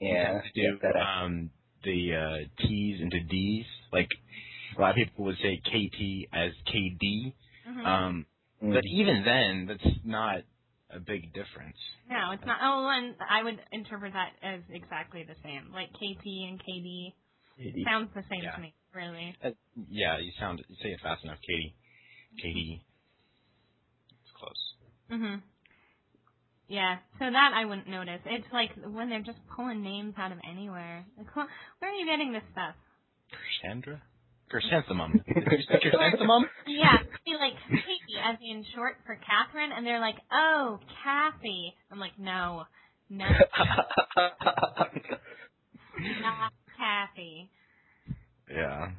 Yeah. to do um the uh T's into D's. Like a lot of people would say KT as KD. hmm Um Mm. but even then that's not a big difference. no, it's not. Oh, and I would interpret that as exactly the same. Like KT and KD sounds the same Yeah. to me, really. Uh, yeah, you sound you say it fast enough, Katie. Katie. It's close. Mhm. Yeah, so that I wouldn't notice. It's like when they're just pulling names out of anywhere. Like, wh- where are you getting this stuff? Chrysanthra? Chrysanthemum. Did chrysanthemum? Yeah, be like Katie, as in short for Catherine, and they're like, oh, Kathy. I'm like, no, no, not Kathy. yeah.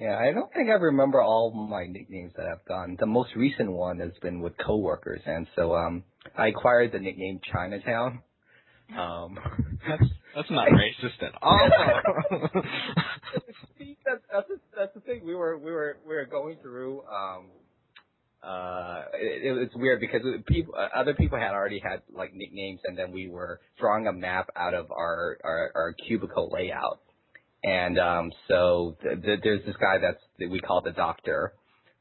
Yeah, I don't think I remember all my nicknames that I've gotten. The most recent one has been with coworkers, and so um, I acquired the nickname Chinatown. Um, That's That's not racist at all. See, that's that's the, that's the thing. We were we were we were going through. Um, uh, it, it was weird because people, uh, other people had already had like nicknames, and then we were drawing a map out of our our, our cubicle layout. And um, so th- th- there's this guy that's that we call the doctor.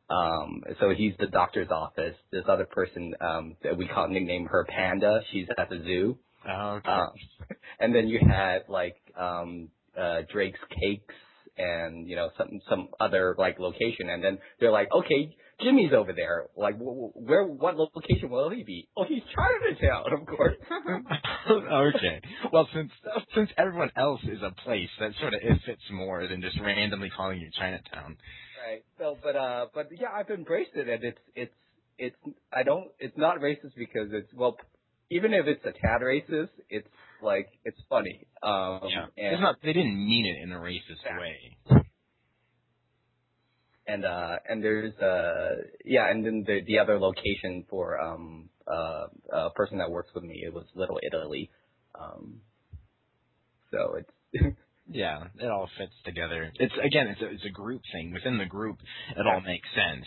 Um, so he's the doctor's office. This other person um, that we call nickname her Panda. She's at the zoo. Oh, okay. Um, and then you had like um uh Drake's Cakes and you know some some other like location and then they're like okay Jimmy's over there like wh- wh- where what location will he be oh he's Chinatown of course okay. Well, since since everyone else is a place, that sort of it fits more than just randomly calling you Chinatown. right so but uh but yeah I've embraced it and it's it's it's I don't it's not racist because it's well even if it's a tad racist it's like it's funny um yeah. and It's not. They didn't mean it in a racist Yeah. way. And uh and there's uh yeah and then the the other location for um uh a person that works with me it was Little Italy um so it's Yeah, it all fits together. It's again, it's a it's a group thing. Within the group, it all makes sense.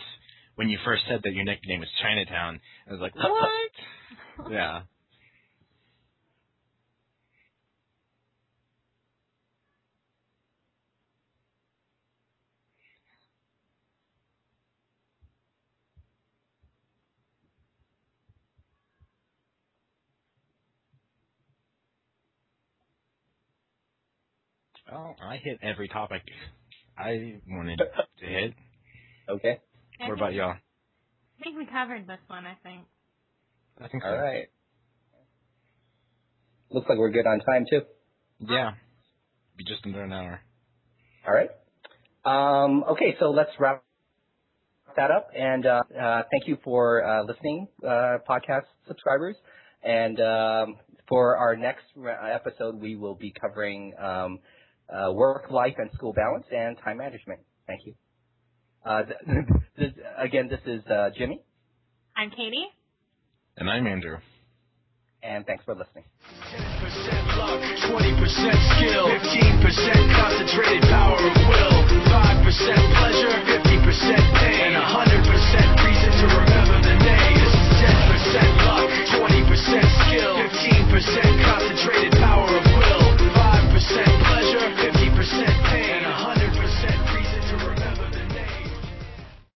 When you first said that your nickname was Chinatown, I was like, what? yeah. Well, I hit every topic I wanted to hit. okay I What about y'all? I think we covered this one. I think. I think so. all right looks like we're good on time too Yeah. Be just under an hour. all right um okay so let's wrap that up and uh, uh thank you for uh listening uh podcast subscribers and um for our next re- episode we will be covering um uh, work-life and school balance, and time management. Thank you. Uh, this, again, this is uh, Jimmy. I'm Katie. And I'm Andrew. And thanks for listening. 10% luck, 20% skill, 15% concentrated power of will, 5% pleasure, 50% pain, and 100% reason to remember the name. This is 10% luck, 20% skill, 15% concentrated power.